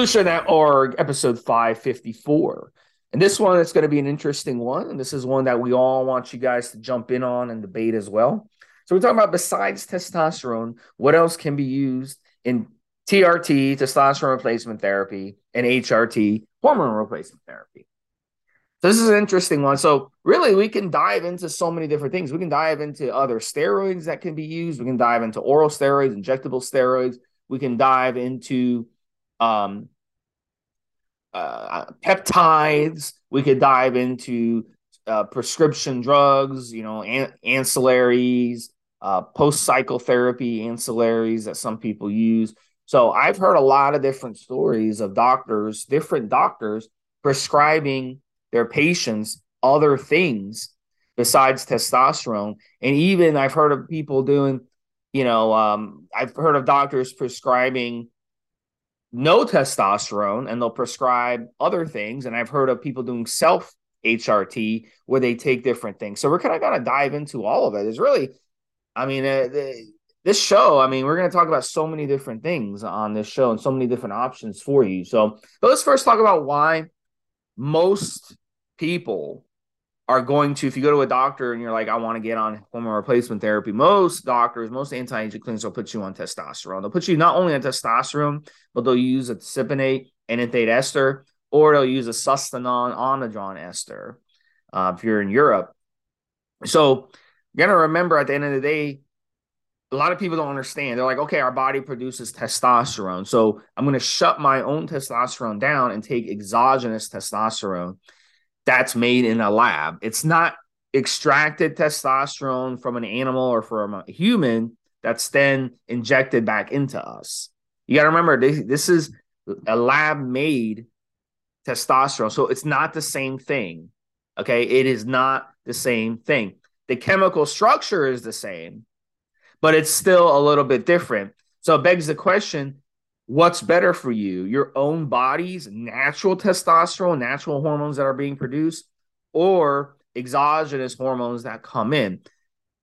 Evolutionary.org, episode 554. And this one is going to be an interesting one. And this is one that we all want you guys to jump in on and debate as well. So we're talking about besides testosterone, what else can be used in TRT, testosterone replacement therapy, and HRT, hormone replacement therapy. So this is an interesting one. So really, we can dive into so many different things. We can dive into other steroids that can be used. We can dive into oral steroids, injectable steroids. We can dive into um, uh, peptides. We could dive into uh, prescription drugs, you know, an- ancillaries, uh, post cycle therapy ancillaries that some people use. So I've heard a lot of different stories of doctors, different doctors prescribing their patients other things besides testosterone. And even I've heard of people doing, you know, um, I've heard of doctors prescribing no testosterone and they'll prescribe other things. And I've heard of people doing self HRT where they take different things. So we're kind of going to dive into all of it. It's really, I mean, uh, the, this show, I mean, we're going to talk about so many different things on this show and so many different options for you. So let's first talk about why most people are going to, if you go to a doctor and you're like, I want to get on hormone replacement therapy, most doctors, most anti-aging clinics will put you on testosterone. They'll put you not only on testosterone, but they'll use a cypionate, enanthate ester, or they'll use a sustanon Omnadren ester uh, if you're in Europe. So you got to remember at the end of the day, a lot of people don't understand. They're like, okay, our body produces testosterone. So I'm to shut my own testosterone down and take exogenous testosterone that's made in a lab. It's not extracted testosterone from an animal or from a human that's then injected back into us. You got to remember this, this is a lab made testosterone. So it's not the same thing. Okay. It is not the same thing. The chemical structure is the same, but it's still a little bit different. So it begs the question what's better for you your own body's natural testosterone natural hormones that are being produced or exogenous hormones that come in?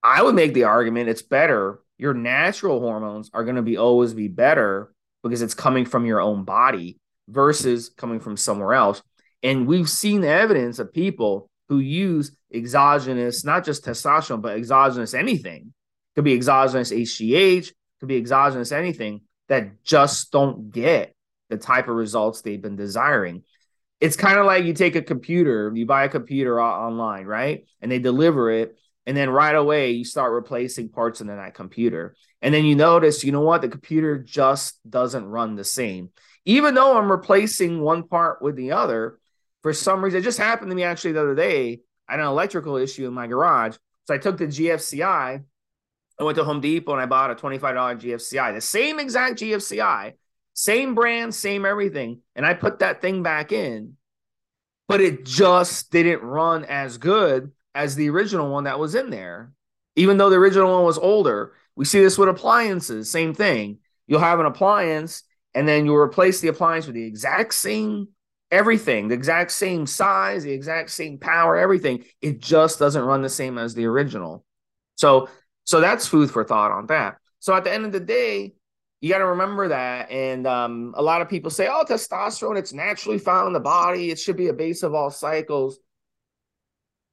I would make the argument it's better your natural hormones are going to be always be better because it's coming from your own body versus coming from somewhere else. And we've seen evidence of people who use exogenous not just testosterone but exogenous anything. Could be exogenous hgh could be exogenous anything that just don't get the type of results they've been desiring. It's kind of like you take a computer, you buy a computer online, right? And they deliver it. And then right away, you start replacing parts in that computer. And then you notice, you know what? The computer just doesn't run the same. Even though I'm replacing one part with the other, for some reason, it just happened to me actually the other day. I had an electrical issue in my garage. So I took the GFCI I went to Home Depot and I bought a $25 GFCI, the same exact GFCI, same brand, same everything. And I put that thing back in, but it just didn't run as good as the original one that was in there. Even though the original one was older, we see this with appliances, same thing. You'll have an appliance and then you'll replace the appliance with the exact same everything, the exact same size, the exact same power, everything. It just doesn't run the same as the original. So so that's food for thought on that. So at the end of the day, you got to remember that. And um, a lot of people say, oh, testosterone, it's naturally found in the body. It should be a base of all cycles.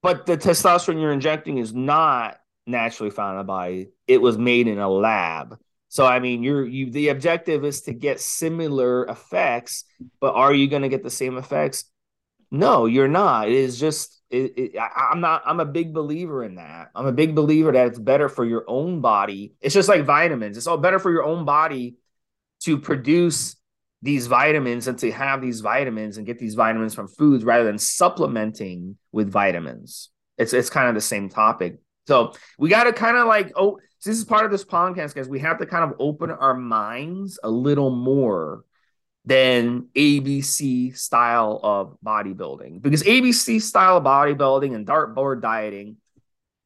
But the testosterone you're injecting is not naturally found in the body. It was made in a lab. So I mean, you're you the objective is to get similar effects, but are you going to get the same effects? No, you're not. It is just it, it, I, I'm not. I'm a big believer in that. I'm a big believer that it's better for your own body. It's just like vitamins. It's all better for your own body to produce these vitamins and to have these vitamins and get these vitamins from foods rather than supplementing with vitamins. It's it's kind of the same topic. So we got to kind of like oh, this is part of this podcast, guys. We have to kind of open our minds a little more than ABC style of bodybuilding because ABC style of bodybuilding and dartboard dieting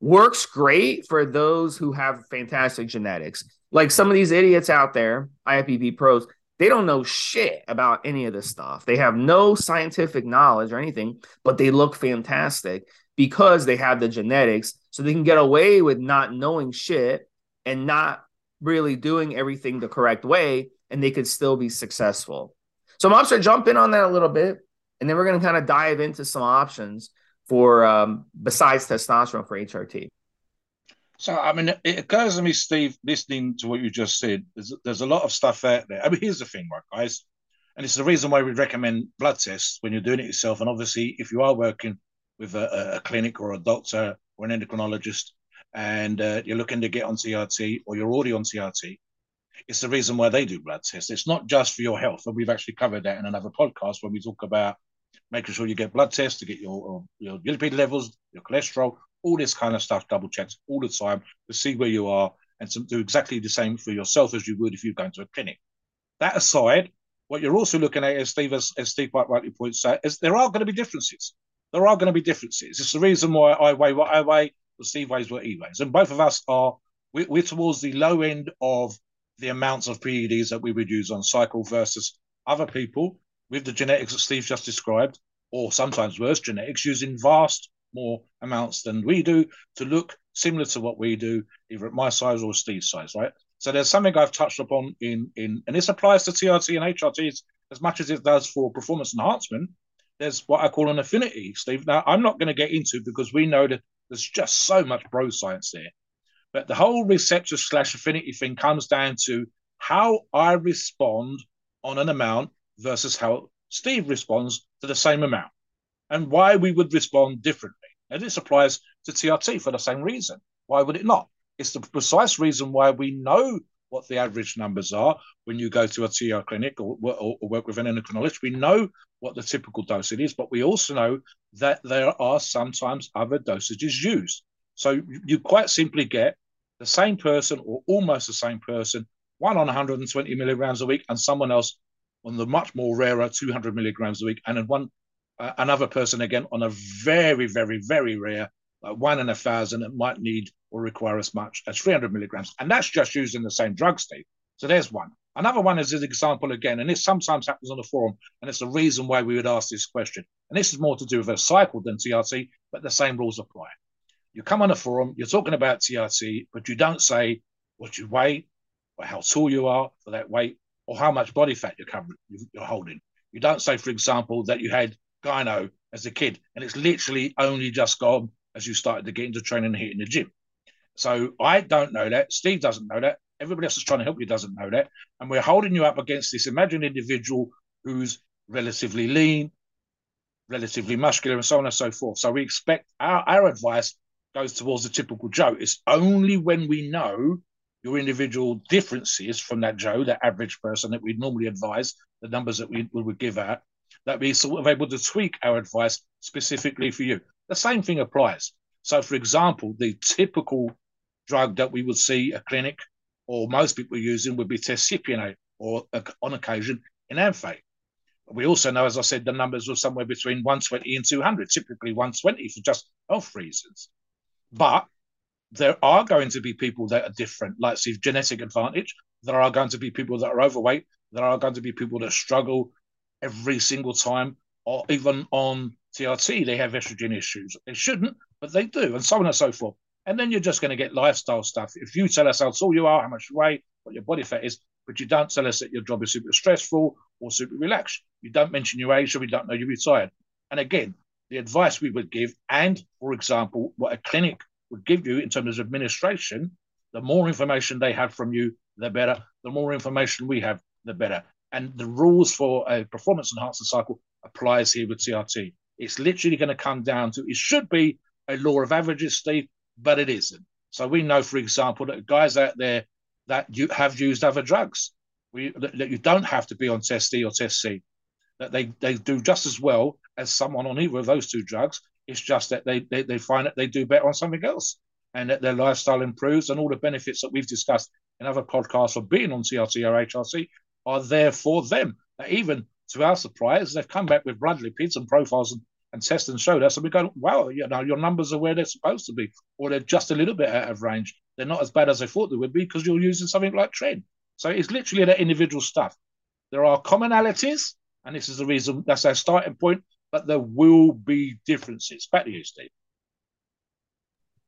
works great for those who have fantastic genetics. Like some of these idiots out there, IFBB pros, they don't know shit about any of this stuff. They have no scientific knowledge or anything, but they look fantastic because they have the genetics. So they can get away with not knowing shit and not really doing everything the correct way and they could still be successful. So, Mobster, jump in on that a little bit, and then we're going to kind of dive into some options for um, besides testosterone for HRT. So, I mean, it occurs to me, Steve, listening to what you just said, there's, there's a lot of stuff out there. I mean, here's the thing, right, guys, and it's the reason why we recommend blood tests when you're doing it yourself. And obviously, if you are working with a, a clinic or a doctor or an endocrinologist, and uh, you're looking to get on TRT or you're already on TRT, it's the reason why they do blood tests. It's not just for your health, and we've actually covered that in another podcast when we talk about making sure you get blood tests to get your um, your lipid levels, your cholesterol, all this kind of stuff double checked all the time to see where you are and to do exactly the same for yourself as you would if you're going to a clinic. That aside, what you're also looking at, as Steve, as, as Steve quite rightly points out, is there are going to be differences. There are going to be differences. It's the reason why I weigh what I weigh, or Steve weighs what he weighs. And both of us are, we're, we're towards the low end of the amounts of PEDs that we would use on cycle versus other people with the genetics that Steve just described, or sometimes worse genetics, using vast more amounts than we do to look similar to what we do, either at my size or Steve's size, right? So there's something I've touched upon in in, and this applies to TRT and HRTs as much as it does for performance enhancement. There's what I call an affinity, Steve. Now I'm not going to get into because we know that there's just so much bro science there. But the whole receptor slash affinity thing comes down to how I respond on an amount versus how Steve responds to the same amount and why we would respond differently. And this applies to TRT for the same reason. Why would it not? It's the precise reason why we know what the average numbers are when you go to a TR clinic or, or, or work with an endocrinologist. We know what the typical dose it is, but we also know that there are sometimes other dosages used. So you quite simply get the same person or almost the same person, one on 120 milligrams a week and someone else on the much more rarer 200 milligrams a week, and then one uh, another person again on a very, very, very rare uh, one in a thousand that might need or require as much as 300 milligrams. And that's just using the same drug state. So there's one. Another one is an example again, and this sometimes happens on the forum, and it's the reason why we would ask this question. And this is more to do with a cycle than TRT, but the same rules apply. You come on a forum, you're talking about TRT, but you don't say what you weigh, or how tall you are for that weight, or how much body fat you're covering, you're holding. You don't say, for example, that you had gyno as a kid, and it's literally only just gone as you started to get into training and hitting the gym. So I don't know that. Steve doesn't know that. Everybody else is trying to help you doesn't know that. And we're holding you up against this imagined individual who's relatively lean, relatively muscular, and so on and so forth. So we expect our, our advice goes towards the typical Joe. It's only when we know your individual differences from that Joe, that average person that we'd normally advise, the numbers that we, we would give out, that we sort of able to tweak our advice specifically for you. The same thing applies. So, for example, the typical drug that we would see a clinic or most people using would be test cypionate or on occasion enanthate. We also know, as I said, the numbers were somewhere between 120 and 200, typically 120 for just health reasons. But there are going to be people that are different, like see genetic advantage. There are going to be people that are overweight. There are going to be people that struggle every single time, or even on TRT, they have estrogen issues. They shouldn't, but they do, and so on and so forth. And then you're just going to get lifestyle stuff. If you tell us how tall you are, how much you weigh, what your body fat is, but you don't tell us that your job is super stressful or super relaxed, you don't mention your age, so we don't know you're retired. And again, the advice we would give, and for example, what a clinic would give you in terms of administration, the more information they have from you, the better. The more information we have, the better. And the rules for a performance enhancement cycle applies here with TRT. It's literally going to come down to it should be a law of averages, Steve, but it isn't. So we know, for example, that guys out there that you have used other drugs, we, that you don't have to be on test D or test C, that they, they do just as well as someone on either of those two drugs. It's just that they, they, they find that they do better on something else and that their lifestyle improves and all the benefits that we've discussed in other podcasts of being on TRT or HRT are there for them. Now, even to our surprise, they've come back with blood lipids and profiles and, and tests and showed us, and we go, wow, you know, your numbers are where they're supposed to be, or they're just a little bit out of range. They're not as bad as they thought they would be because you're using something like Tren. So it's literally that individual stuff. There are commonalities, and this is the reason that's our starting point, but there will be differences. Back to you, Steve.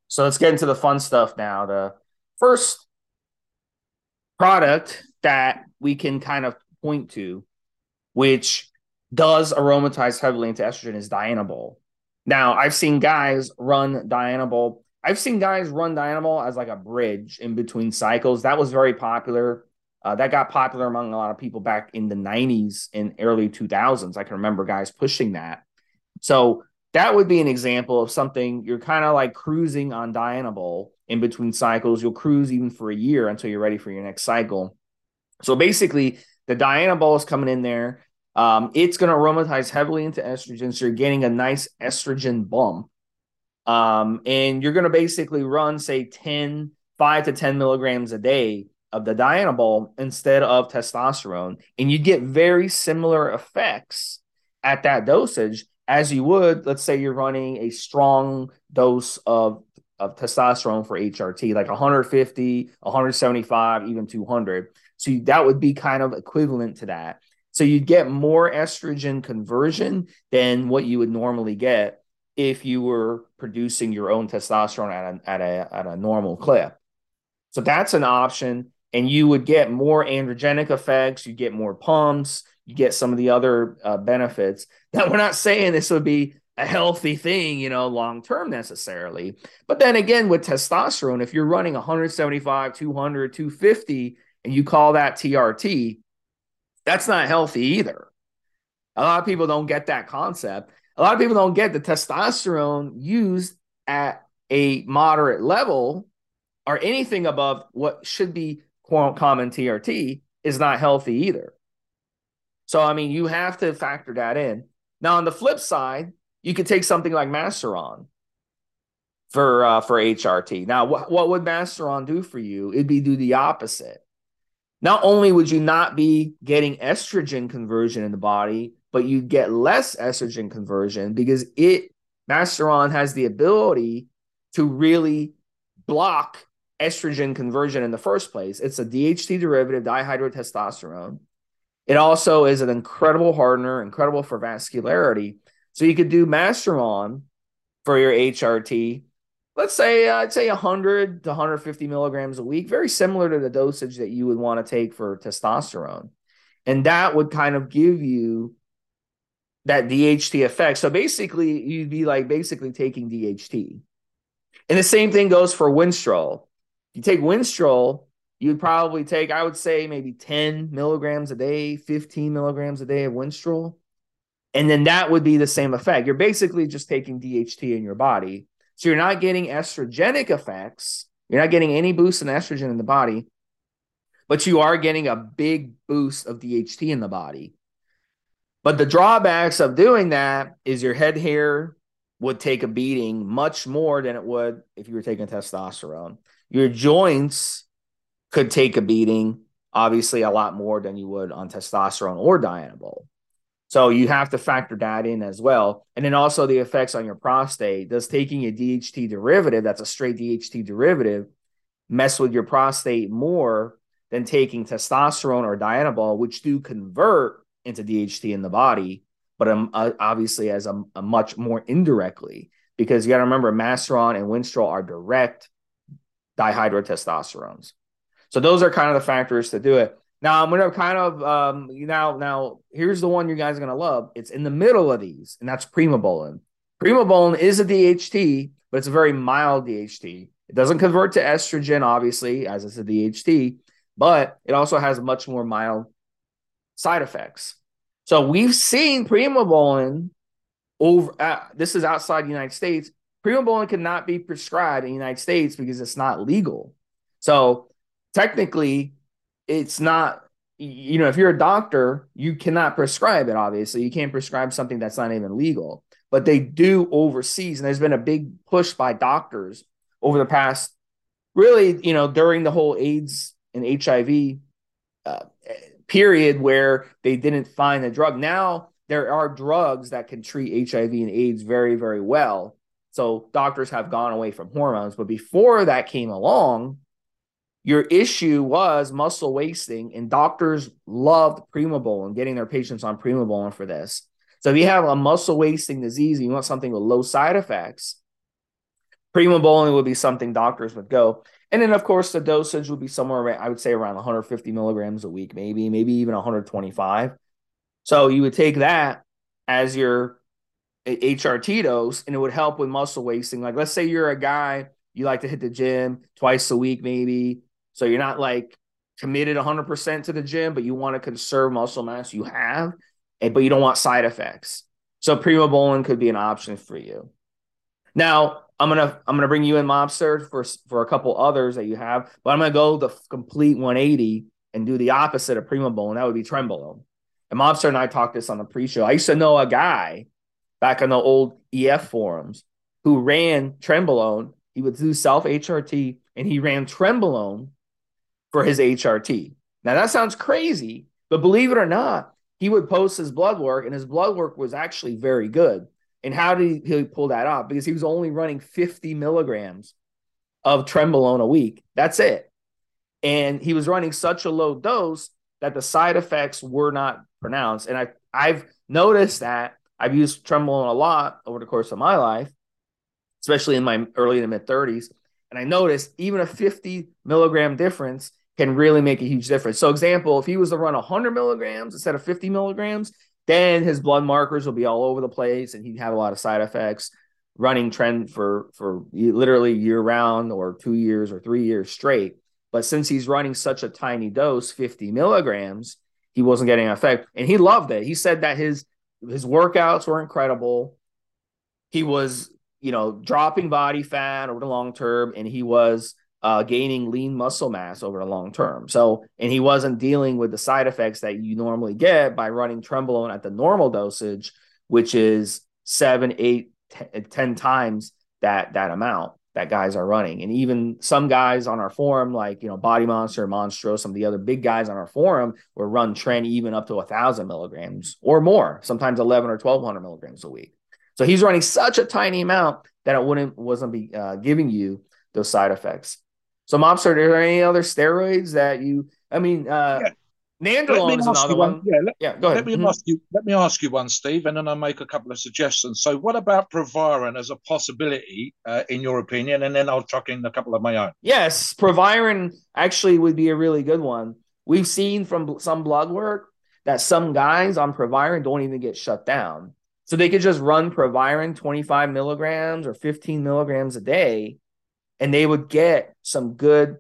So let's get into the fun stuff now. The first product that we can kind of point to which does aromatize heavily into estrogen, is Dianabol. Now, I've seen guys run Dianabol. I've seen guys run Dianabol as like a bridge in between cycles. That was very popular. Uh, that got popular among a lot of people back in the 90s and early 2000s. I can remember guys pushing that. So that would be an example of something you're kind of like cruising on Dianabol in between cycles. You'll cruise even for a year until you're ready for your next cycle. So basically, the Dianabol is coming in there. Um, it's going to aromatize heavily into estrogen. So you're getting a nice estrogen bump. Um, and you're going to basically run, say, 10, 5 to 10 milligrams a day of the Dianabol instead of testosterone. And you get very similar effects at that dosage as you would, let's say you're running a strong dose of, of testosterone for HRT, like 150, 175, even 200. So that would be kind of equivalent to that. So you'd get more estrogen conversion than what you would normally get if you were producing your own testosterone at a, at a, at a normal clip. So that's an option. And you would get more androgenic effects, you get more pumps, you get some of the other uh, benefits. Now, we're not saying this would be a healthy thing, you know, long term necessarily. But then again, with testosterone, if you're running 175, 200, 250, and you call that TRT, that's not healthy either. A lot of people don't get that concept. A lot of people don't get the testosterone used at a moderate level or anything above what should be quote common TRT is not healthy either. So I mean, you have to factor that in. Now on the flip side, you could take something like Masteron for uh, for HRT. Now, wh- what would Masteron do for you? It'd be do the opposite. Not only would you not be getting estrogen conversion in the body, but you get less estrogen conversion because it Masteron has the ability to really block estrogen conversion in the first place. It's a DHT derivative, dihydrotestosterone. It also is an incredible hardener, incredible for vascularity. So you could do Masteron for your HRT let's say uh, I'd say 100 to 150 milligrams a week, very similar to the dosage that you would want to take for testosterone. And that would kind of give you that DHT effect. So basically, you'd be like basically taking DHT. And the same thing goes for Winstrol. You take Winstrol, you'd probably take, I would say, maybe 10 milligrams a day, 15 milligrams a day of Winstrol. And then that would be the same effect. You're basically just taking DHT in your body so you're not getting estrogenic effects. You're not getting any boost in estrogen in the body, but you are getting a big boost of DHT in the body. But the drawbacks of doing that is your head hair would take a beating much more than it would if you were taking testosterone. Your joints could take a beating, obviously, a lot more than you would on testosterone or Dianabol. So you have to factor that in as well. And then also the effects on your prostate. Does taking a DHT derivative, that's a straight DHT derivative, mess with your prostate more than taking testosterone or Dianabol, which do convert into DHT in the body, but um, uh, obviously as a, a, much more indirectly, because you got to remember Masteron and Winstrol are direct dihydrotestosterones. So those are kind of the factors to do it. Now I'm gonna kind of um now now here's the one you guys are gonna love. It's in the middle of these, and that's primobolan. Primobolan is a DHT, but it's a very mild DHT. It doesn't convert to estrogen, obviously, as it's a DHT, but it also has much more mild side effects. So we've seen primobolan over. Uh, this is outside the United States. Primobolan cannot be prescribed in the United States because it's not legal. So technically, it's not you know if you're a doctor you cannot prescribe it obviously. You can't prescribe something that's not even legal. But they do overseas and there's been a big push by doctors over the past really you know during the whole aids and hiv uh, period where they didn't find a drug. Now there are drugs that can treat hiv and aids very very well so doctors have gone away from hormones but before that came along your issue was muscle wasting, and doctors loved primobolan, getting their patients on primobolan for this. So if you have a muscle wasting disease and you want something with low side effects, primobolan would be something doctors would go. And then, of course, the dosage would be somewhere, around, I would say, around 150 milligrams a week, maybe, maybe even 125. So you would take that as your HRT dose, and it would help with muscle wasting. Like, let's say you're a guy you like to hit the gym twice a week, maybe. So you're not like committed 100% to the gym, but you want to conserve muscle mass you have, but you don't want side effects. So primobolan could be an option for you. Now, I'm gonna I'm gonna bring you in Mobster for for a couple others that you have, but I'm gonna go the complete 180 and do the opposite of primobolan. That would be trenbolone. And Mobster and I talked this on the pre-show. I used to know a guy back on the old EF forums who ran Trenbolone. He would do self HRT and he ran Trenbolone for his HRT. Now that sounds crazy, but believe it or not, he would post his blood work and his blood work was actually very good. And how did he, he pull that off? Because he was only running 50 milligrams of Trenbolone a week. That's it. And he was running such a low dose that the side effects were not pronounced. And I I've noticed that I've used trenbolone a lot over the course of my life, especially in my early to mid 30s. And I noticed even a 50 milligram difference can really make a huge difference. So, example, if he was to run 100 milligrams instead of 50 milligrams, then his blood markers will be all over the place and he'd have a lot of side effects. Running tren for for literally year round or two years or three years straight. But since he's running such a tiny dose, 50 milligrams, he wasn't getting an effect. And he loved it. He said that his his workouts were incredible. He was, you know, dropping body fat over the long term, and he was uh, gaining lean muscle mass over the long term. So, and he wasn't dealing with the side effects that you normally get by running trenbolone at the normal dosage, which is seven, eight, ten, ten times that that amount that guys are running. And even some guys on our forum, like, you know, Body Monster, Monstro, some of the other big guys on our forum will run tren even up to a thousand milligrams or more, sometimes 11 or 1200 milligrams a week. So he's running such a tiny amount that it wouldn't, wasn't be uh, giving you those side effects. So Mobster, are there any other steroids that you, I mean, uh, yeah. Nandrolone is another one. one. Yeah, let, yeah, go ahead. Let me mm-hmm. ask you. Let me ask you one, Steve, and then I'll make a couple of suggestions. So, what about Proviron as a possibility, uh, in your opinion? And then I'll chuck in a couple of my own. Yes, Proviron actually would be a really good one. We've seen from some blood work that some guys on Proviron don't even get shut down, so they could just run Proviron 25 milligrams or 15 milligrams a day, and they would get some good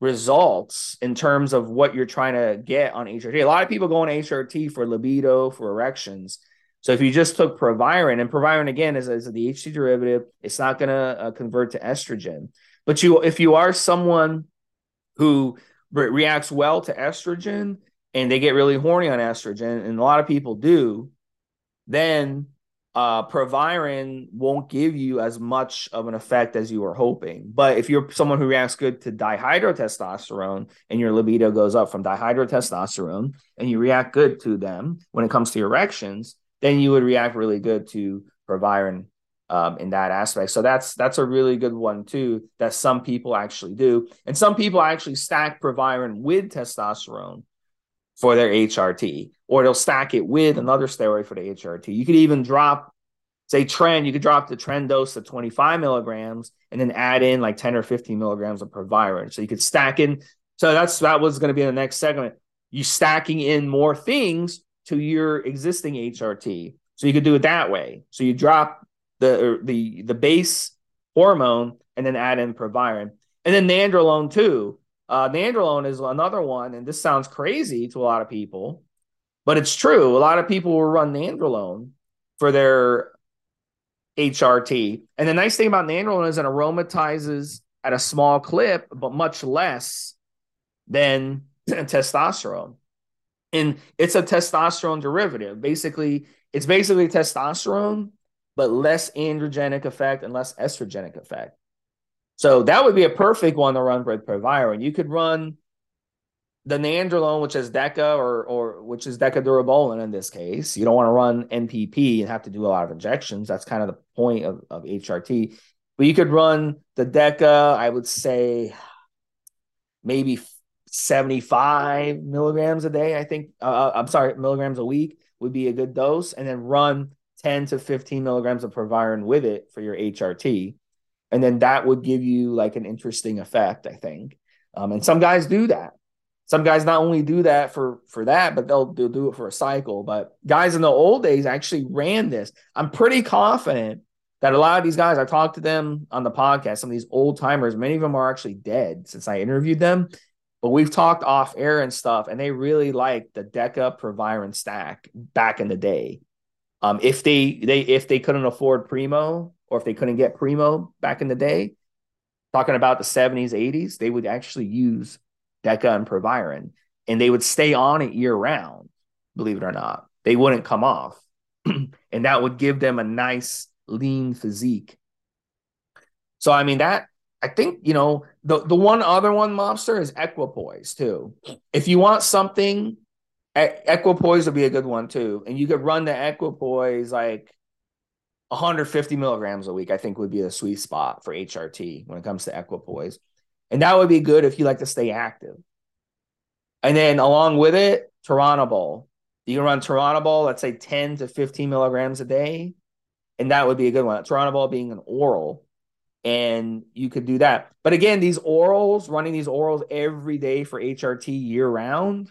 results in terms of what you're trying to get on HRT. A lot of people go on HRT for libido, for erections. So if you just took Proviron, and Proviron again is, is DHT derivative, it's not going to uh, convert to estrogen. But you, if you are someone who re- reacts well to estrogen and they get really horny on estrogen, and a lot of people do, then uh, Proviron won't give you as much of an effect as you were hoping. But if you're someone who reacts good to dihydrotestosterone and your libido goes up from dihydrotestosterone and you react good to them when it comes to erections, then you would react really good to Proviron um, in that aspect. So that's that's a really good one too that some people actually do, and some people actually stack Proviron with testosterone for their HRT, or they'll stack it with another steroid for the HRT. You could even drop, say, tren, you could drop the tren dose to 25 milligrams and then add in like 10 or 15 milligrams of Proviron. So you could stack in. So that's that was going to be in the next segment. You stacking in more things to your existing HRT. So you could do it that way. So you drop the er, the the base hormone and then add in Proviron. And then Nandrolone too. Uh, Nandrolone is another one, and this sounds crazy to a lot of people, but it's true. A lot of people will run Nandrolone for their HRT. And the nice thing about Nandrolone is it aromatizes at a small clip, but much less than testosterone. And it's a testosterone derivative. Basically, it's basically testosterone, but less androgenic effect and less estrogenic effect. So that would be a perfect one to run with Proviron. You could run the Nandrolone, which is Deca or or which is Decadurabolin in this case. You don't want to run NPP and have to do a lot of injections. That's kind of the point of, of HRT. But you could run the Deca, I would say maybe 75 milligrams a day. I think, uh, uh, I'm sorry, milligrams a week would be a good dose. And then run 10 to 15 milligrams of Proviron with it for your HRT and then that would give you like an interesting effect i think um, and some guys do that some guys not only do that for for that, but they'll, they'll do it for a cycle. But guys in the old days actually ran this. I'm pretty confident that a lot of these guys, I talked to them on the podcast, some of these old timers, many of them are actually dead since I interviewed them. But we've talked off air and stuff, and they really like the Deca Proviron stack back in the day. Um, if they they if they couldn't afford Primo or if they couldn't get Primo back in the day, talking about the 70s, 80s, they would actually use Deca and Proviron, and they would stay on it year round, believe it or not. They wouldn't come off. and that would give them a nice lean physique. So I mean that I think you know the the one other one mobster is equipoise too. If you want something, equipoise would be a good one too, and you could run the equipoise like 150 milligrams a week. I think would be the sweet spot for HRT when it comes to equipoise. And that would be good if you like to stay active. And then along with it, Turinabol. You can run Turinabol, let's say 10 to 15 milligrams a day. And that would be a good one. Turinabol being an oral. And you could do that. But again, these orals, running these orals every day for HRT year round,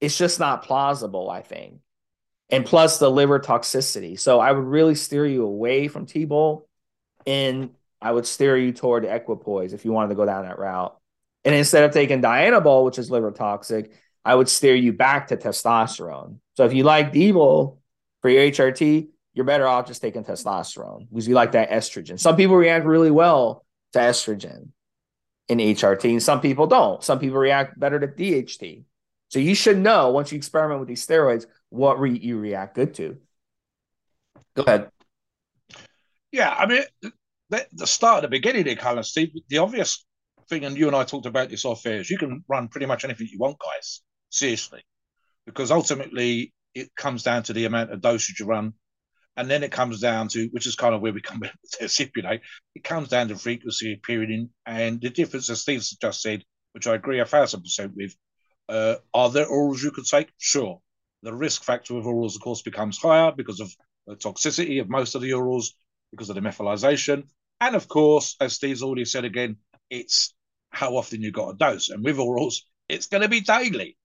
it's just not plausible, I think. And plus the liver toxicity. So I would really steer you away from T-Bol and I would steer you toward equipoise if you wanted to go down that route. And instead of taking Dianabol, which is liver toxic, I would steer you back to testosterone. So if you like D-bol for your HRT, you're better off just taking testosterone because you like that estrogen. Some people react really well to estrogen in HRT, and some people don't. Some people react better to DHT. So you should know once you experiment with these steroids what re- you react good to. Go ahead. Yeah, I mean, the, the start the beginning there, Colin Steve, the obvious thing, and you and I talked about this off air, is you can run pretty much anything you want, guys. Seriously. Because ultimately it comes down to the amount of dosage you run. And then it comes down to, which is kind of where we come to stipulate, it comes down to frequency, period, and the difference, as Steve just said, which I agree a thousand percent with. Uh, are there orals you could take? Sure. The risk factor of orals, of course, becomes higher because of the toxicity of most of the orals, because of the methylation. And of course, as Steve's already said again, it's how often you got a dose. And with orals, it's going to be daily.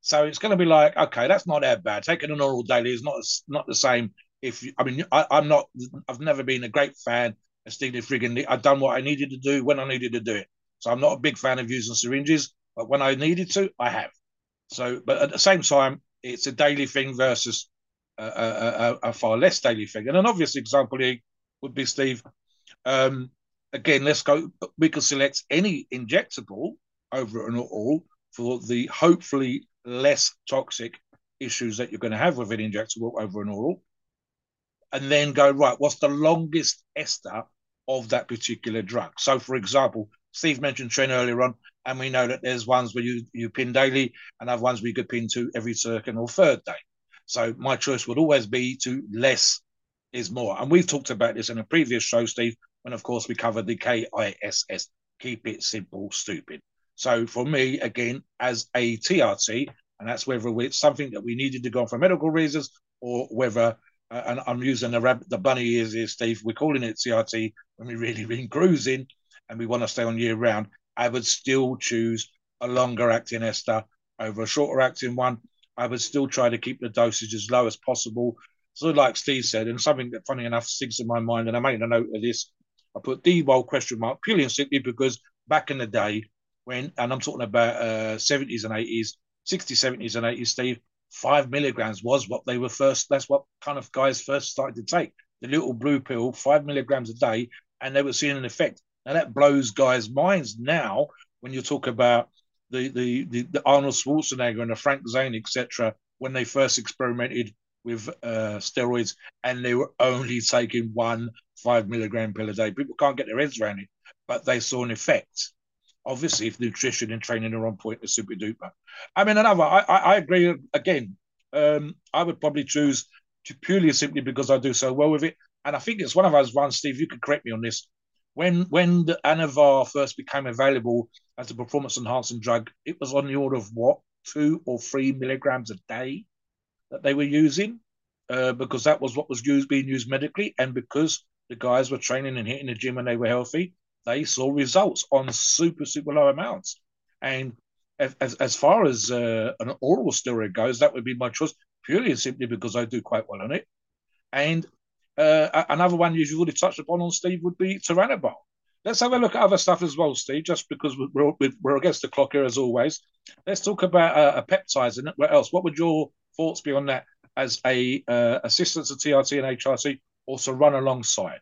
So it's going to be like, okay, that's not that bad. Taking an oral daily is not not the same. If you, I mean, I, am not. I've never been a great fan of Stevie Friggin. I've done what I needed to do when I needed to do it. So I'm not a big fan of using syringes, but when I needed to, I have. So, but at the same time, it's a daily thing versus a, a, a, far less daily thing. And an obvious example here would be Steve um, again, let's go. We can select any injectable over an oral for the hopefully less toxic issues that you're going to have with an injectable over an oral. And then go, right, what's the longest ester of that particular drug? So, for example, Steve mentioned tren earlier on, and we know that there's ones where you, you pin daily and other ones you could pin to every second or third day. So, my choice would always be to less is more. And we've talked about this in a previous show, Steve, and of course, we covered the KISS, keep it simple, stupid. So for me, again, as a TRT, and that's whether it's something that we needed to go on for medical reasons or whether, uh, and I'm using the rabbit, the bunny ears here, Steve, we're calling it TRT when we really been cruising and we want to stay on year round, I would still choose a longer acting ester over a shorter acting one. I would still try to keep the dosage as low as possible. So, like Steve said, and something that, funny enough, sticks in my mind, and I made a note of this I put the bold question mark purely and simply because back in the day when, and I'm talking about uh, 70s and 80s, 60s, 70s and 80s, Steve, five milligrams was what they were first, that's what kind of guys first started to take. The little blue pill, five milligrams a day, and they were seeing an effect. Now that blows guys' minds now when you talk about the the the, the Arnold Schwarzenegger and the Frank Zane, etc., when they first experimented with uh, steroids and they were only taking one five milligram pill a day. People can't get their heads around it, but they saw an effect. Obviously, if nutrition and training are on point, they're super duper. I mean, another, I, I, I agree again. Um, I would probably choose to purely simply because I do so well with it. And I think it's one of those ones, Steve, you could correct me on this. When when the Anavar first became available as a performance enhancing drug, it was on the order of what, two or three milligrams a day that they were using, uh, because that was what was used being used medically, and because the guys were training and hitting the gym and they were healthy, they saw results on super, super low amounts. And as as far as uh, an oral steroid goes, that would be my choice purely and simply because I do quite well on it. And uh, another one you've already touched upon on Steve would be Turinabol. Let's have a look at other stuff as well, Steve. Just because we're, we're against the clock here as always. Let's talk about uh, a peptides and what else. What would your thoughts be on that as a uh, assistance to TRT and HRT, also run alongside?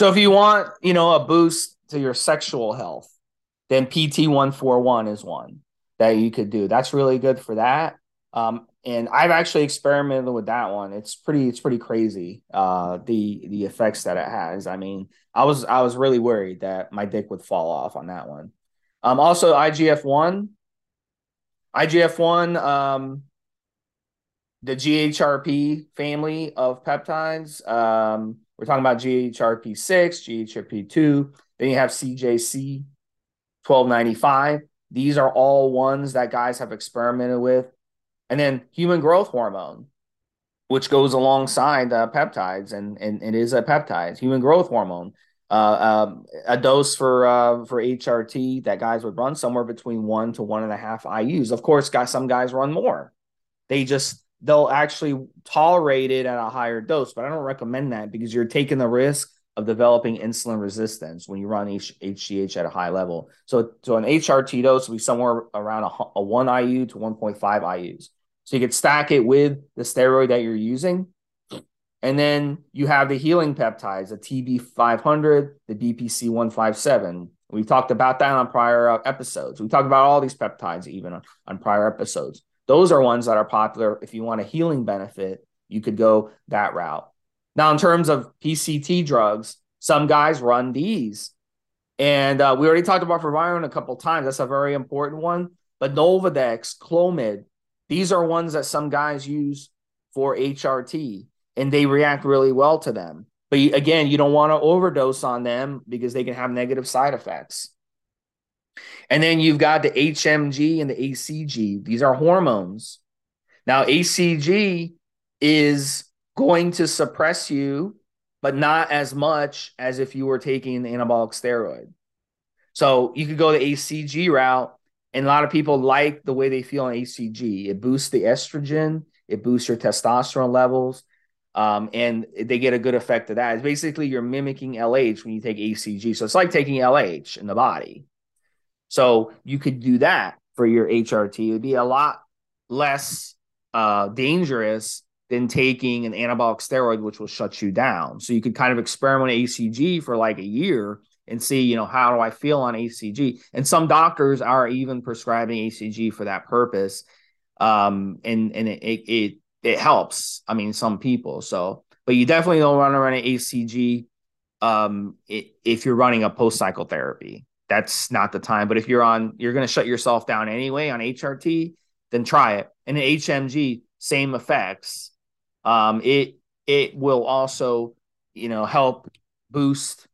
So if you want, you know, a boost to your sexual health, then PT one four one is one that you could do. That's really good for that. Um, and I've actually experimented with that one. It's pretty, it's pretty crazy. Uh, the the effects that it has. I mean, I was I was really worried that my dick would fall off on that one. Um, also IGF one, IGF one, um, the GHRP family of peptides. Um, we're talking about GHRP six, GHRP two. Then you have CJC twelve ninety five. These are all ones that guys have experimented with. And then human growth hormone, which goes alongside uh, peptides, and, and it is a peptide, human growth hormone. Uh, um, a dose for uh, for HRT that guys would run somewhere between one to one and a half IU's. Of course, guys, some guys run more. They just they'll actually tolerate it at a higher dose, but I don't recommend that because you're taking the risk of developing insulin resistance when you run H- HGH at a high level. So, so an HRT dose will be somewhere around a, a 1 IU to 1.5 IUs. So you could stack it with the steroid that you're using. And then you have the healing peptides, the TB500, the BPC157. We've talked about that on prior episodes. We talked about all these peptides even on, on prior episodes. Those are ones that are popular. If you want a healing benefit, you could go that route. Now, in terms of PCT drugs, some guys run these. And uh, we already talked about Proviron a couple times. That's a very important one. But Nolvadex, Clomid, these are ones that some guys use for HRT and they react really well to them. But again, you don't want to overdose on them because they can have negative side effects. And then you've got the HMG and the HCG. These are hormones. Now, HCG is going to suppress you, but not as much as if you were taking an anabolic steroid. So you could go the HCG route, and a lot of people like the way they feel on HCG. It boosts the estrogen, it boosts your testosterone levels, um, and they get a good effect of that. It's basically you're mimicking LH when you take HCG. So it's like taking LH in the body. So you could do that for your HRT. It would be a lot less uh, dangerous than taking an anabolic steroid, which will shut you down. So you could kind of experiment HCG for like a year and see, you know, how do I feel on HCG? And some doctors are even prescribing HCG for that purpose. Um, and and it, it it helps. I mean, some people. So, but you definitely don't want to run an HCG um, it, if you're running a post cycle therapy. That's not the time. But if you're on, you're going to shut yourself down anyway on HRT, then try it. And an HMG, same effects um, it it will also you know help boost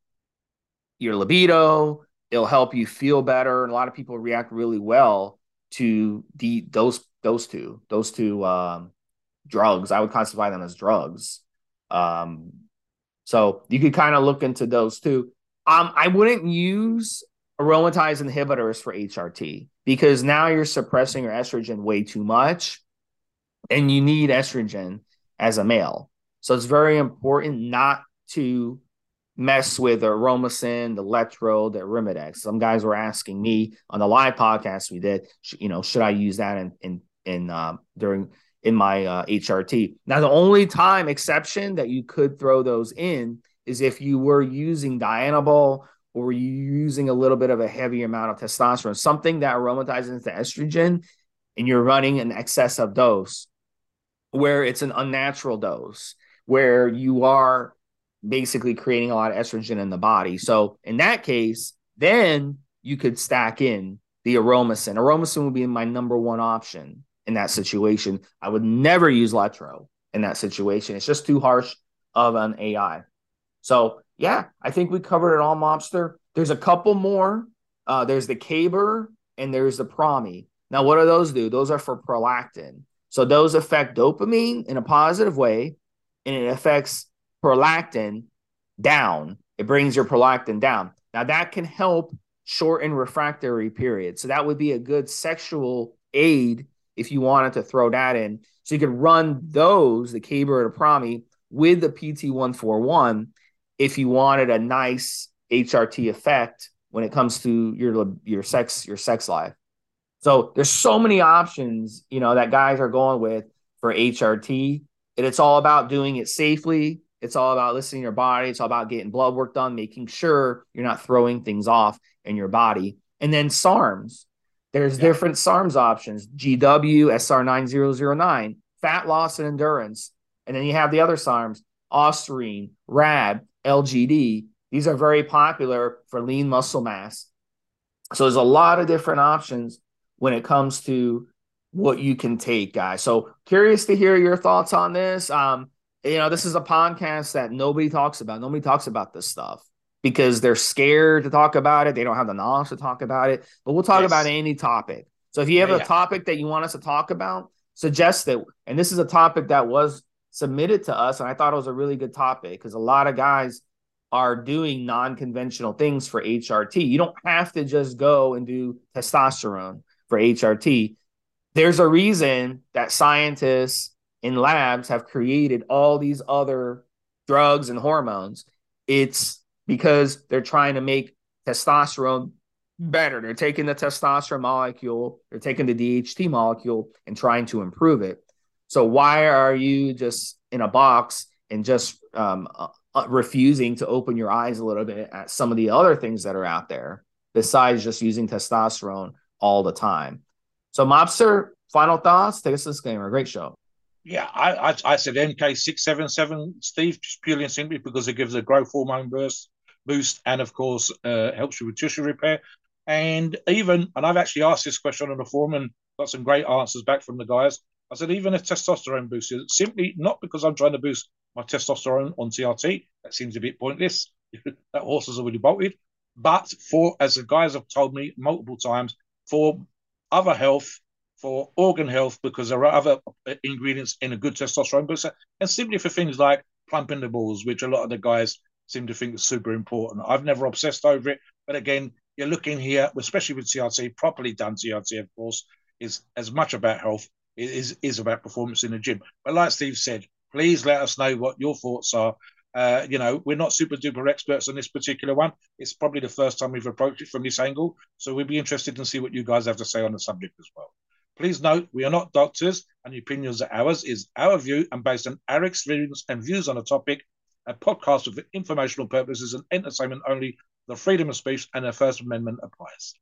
your libido. It'll help you feel better. And a lot of people react really well to the those those two those two um, drugs. I would classify them as drugs. Um, so you could kind of look into those too. Um, I wouldn't use aromatase inhibitors for HRT because now you're suppressing your estrogen way too much, and you need estrogen as a male. So it's very important not to mess with Aromasin, the Letro, the Arimidex. Some guys were asking me on the live podcast we did, you know, should I use that in in in uh, during in my uh, HRT? Now, the only time exception that you could throw those in is if you were using Dianabol or you using a little bit of a heavy amount of testosterone, something that aromatizes the estrogen, and you're running an excessive dose where it's an unnatural dose, where you are basically creating a lot of estrogen in the body. So in that case, then you could stack in the aromasin. Aromasin would be my number one option in that situation. I would never use Letro in that situation. It's just too harsh of an AI. So yeah, I think we covered it all, mobster. There's a couple more. Uh, there's the Caber and there's the Promi. Now, what do those do? Those are for prolactin. So those affect dopamine in a positive way, and it affects prolactin down. It brings your prolactin down. Now that can help shorten refractory period. So that would be a good sexual aid if you wanted to throw that in. So you could run those, the Caber or the Prami, with the PT141 if you wanted a nice HRT effect when it comes to your your sex your sex life. So there's so many options, you know, that guys are going with for HRT, and it's all about doing it safely. It's all about listening to your body. It's all about getting blood work done, making sure you're not throwing things off in your body. And then SARMs. There's yeah. different SARMs options GW, SR9009, fat loss and endurance. And then you have the other SARMs, Ostarine, RAD, LGD. These are very popular for lean muscle mass. So there's a lot of different options when it comes to what you can take, guys. So curious to hear your thoughts on this. Um, you know, this is a podcast that nobody talks about. Nobody talks about this stuff because they're scared to talk about it. They don't have the knowledge to talk about it. But we'll talk yes. about any topic. So if you have yeah, a yeah. topic that you want us to talk about, suggest it. And this is a topic that was submitted to us, and I thought it was a really good topic because a lot of guys are doing non-conventional things for HRT. You don't have to just go and do testosterone for HRT. There's a reason that scientists in labs have created all these other drugs and hormones. It's because they're trying to make testosterone better. They're taking the testosterone molecule, they're taking the DHT molecule and trying to improve it. So why are you just in a box and just um, uh, uh, refusing to open your eyes a little bit at some of the other things that are out there besides just using testosterone all the time? So Mobster, final thoughts. Take us to disclaimer. Great show. Yeah, I, I, I said MK six seven seven, Steve, just purely and simply because it gives a growth hormone burst boost and of course uh, helps you with tissue repair. And even, and I've actually asked this question on the forum and got some great answers back from the guys. I said, even a testosterone boost is simply not because I'm trying to boost my testosterone on TRT. That seems a bit pointless. that horse has already bolted. But for, as the guys have told me multiple times, for other health, for organ health, because there are other ingredients in a good testosterone booster, and simply for things like plumping the balls, which a lot of the guys seem to think is super important. I've never obsessed over it, but again, you're looking here, especially with TRT, properly done TRT, of course, is as much about health is is about performance in the gym. But like Steve said, please let us know what your thoughts are. Uh, you know, we're not super duper experts on this particular one. It's probably the first time we've approached it from this angle, so we'd be interested to see what you guys have to say on the subject as well. Please note, we are not doctors, and the opinions are ours. Is our view and based on our experience and views on a topic. A podcast for informational purposes and entertainment only the freedom of speech and the First Amendment applies.